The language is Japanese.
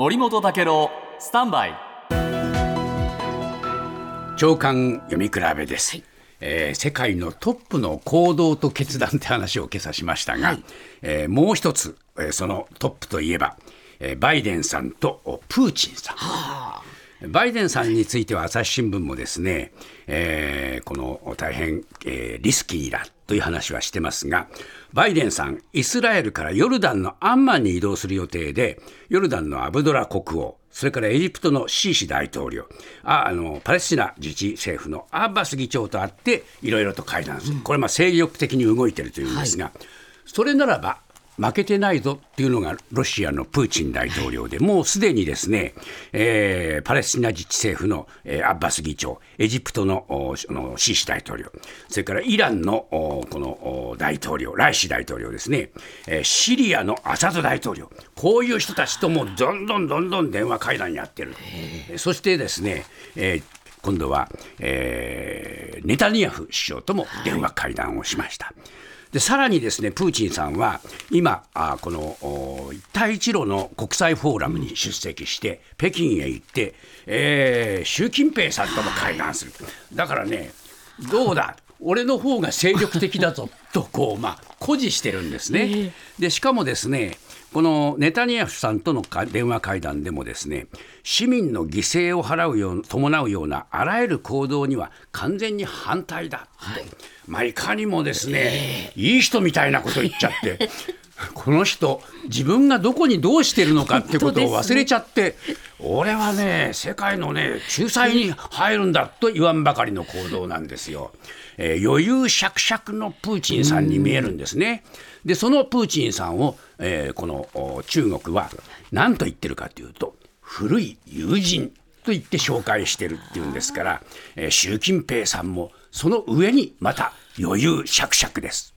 森本武郎スタンバイ。長官読み比べです、えー世界のトップの行動と決断って話を今朝しましたが、えーもう一つ、えーそのトップといえば、えーバイデンさんとおプーチンさん。バイデンさんについては朝日新聞もですね、えーこの大変、えーリスキーだという話はしてますが、バイデンさん、イスラエルからヨルダンのアンマンに移動する予定で、ヨルダンのアブドラ国王、それからエジプトのシーシ大統領、ああのパレスチナ自治政府のアッバス議長と会って、いろいろと会談する、これ、まあ精力的に動いているというんですが、それならば、負けてないぞっていうのがロシアのプーチン大統領で、もうすでにですね、えーパレスチナ自治政府の、えーアッバス議長、エジプトののシーシ大統領、それからイランのこの大統領、ライシ大統領ですね、えーシリアのアサド大統領、こういう人たちともどんどんどんどん電話会談やってる。そしてですね、えー今度は、えーネタニヤフ首相とも電話会談をしました。でさらにですねプーチンさんは今あこのお一帯一路の国際フォーラムに出席して北京へ行って、えー習近平さんとも会談するだからねどうだ俺の方が精力的だぞとこうまあ誇示してるんですね。でしかもですねこのネタニヤフさんとのか電話会談でもですね市民の犠牲を払うよう伴うようなあらゆる行動には完全に反対だと、まあ、いかにもですね、いい人みたいなこと言っちゃって この人自分がどこにどうしてるのかってことを忘れちゃって、俺はね世界のね仲裁に入るんだと言わんばかりの行動なんですよ。えー余裕しゃくしゃくのプーチンさんに見えるんですね。でそのプーチンさんを、えーこのお中国は何と言ってるかというと古い友人と言って紹介してるっていうんですから、えー習近平さんもその上にまた余裕しゃくしゃくです。